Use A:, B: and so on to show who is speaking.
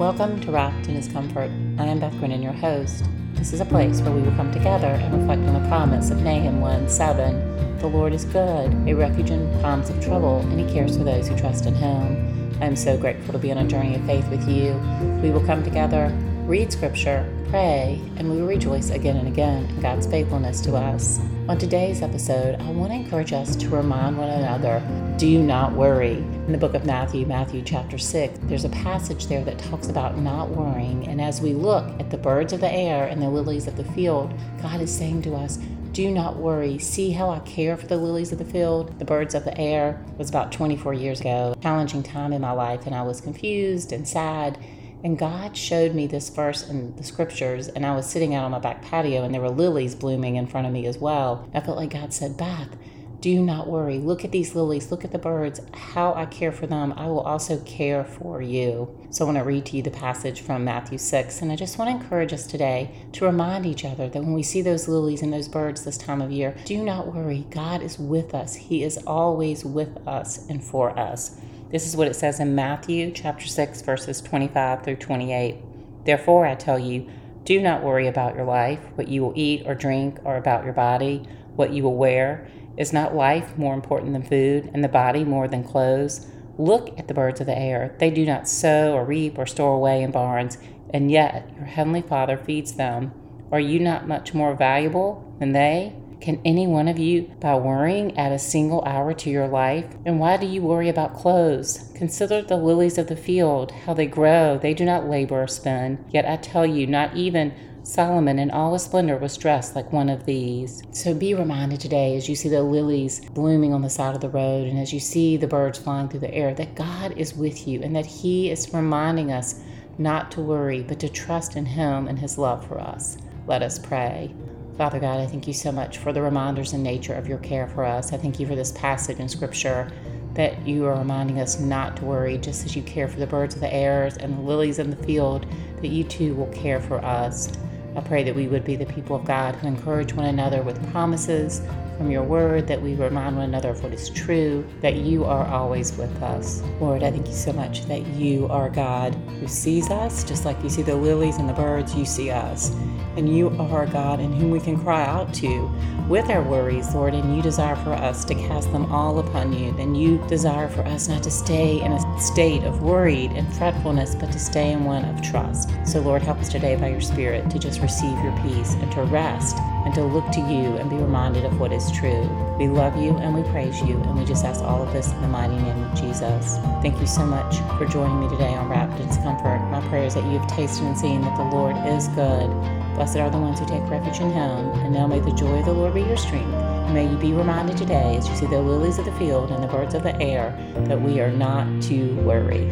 A: Welcome to Wrapped in His Comfort. I am Beth Grinnan, your host. This is a place where we will come together and reflect on the promise of Nahum 1 7. The Lord is good, a refuge in times of trouble, and He cares for those who trust in Him. I am so grateful to be on a journey of faith with you. We will come together, read Scripture, pray, and we will rejoice again and again in God's faithfulness to us. On today's episode, I want to encourage us to remind one another do not worry. In the book of Matthew, Matthew chapter 6, there's a passage there that talks about not worrying. And as we look at the birds of the air and the lilies of the field, God is saying to us, do not worry. See how I care for the lilies of the field, the birds of the air. It was about 24 years ago, challenging time in my life, and I was confused and sad and God showed me this verse in the scriptures, and I was sitting out on my back patio, and there were lilies blooming in front of me as well. I felt like God said, Beth, do not worry. Look at these lilies. Look at the birds. How I care for them, I will also care for you. So I want to read to you the passage from Matthew 6. And I just want to encourage us today to remind each other that when we see those lilies and those birds this time of year, do not worry. God is with us. He is always with us and for us. This is what it says in Matthew chapter 6 verses 25 through 28. Therefore I tell you, do not worry about your life, what you will eat or drink, or about your body, what you will wear. Is not life more important than food, and the body more than clothes? Look at the birds of the air. They do not sow or reap or store away in barns, and yet your heavenly Father feeds them. Are you not much more valuable than they? Can any one of you, by worrying, add a single hour to your life? And why do you worry about clothes? Consider the lilies of the field, how they grow. They do not labor or spin. Yet I tell you, not even Solomon in all his splendor was dressed like one of these. So be reminded today as you see the lilies blooming on the side of the road and as you see the birds flying through the air that God is with you and that He is reminding us not to worry, but to trust in Him and His love for us. Let us pray. Father God, I thank you so much for the reminders and nature of your care for us. I thank you for this passage in Scripture that you are reminding us not to worry, just as you care for the birds of the air and the lilies in the field, that you too will care for us. I pray that we would be the people of God who encourage one another with promises from your word, that we remind one another of what is true, that you are always with us. Lord, I thank you so much that you are God who sees us, just like you see the lilies and the birds, you see us and you are God in whom we can cry out to with our worries, Lord, and you desire for us to cast them all upon you. Then you desire for us not to stay in a state of worried and fretfulness, but to stay in one of trust. So, Lord, help us today by your Spirit to just receive your peace and to rest and to look to you and be reminded of what is true. We love you and we praise you, and we just ask all of this in the mighty name of Jesus. Thank you so much for joining me today on Wrapped in Comfort. My prayer is that you have tasted and seen that the Lord is good Blessed are the ones who take refuge in him, and now may the joy of the Lord be your strength. And may you be reminded today, as you see the lilies of the field and the birds of the air, that we are not to worry.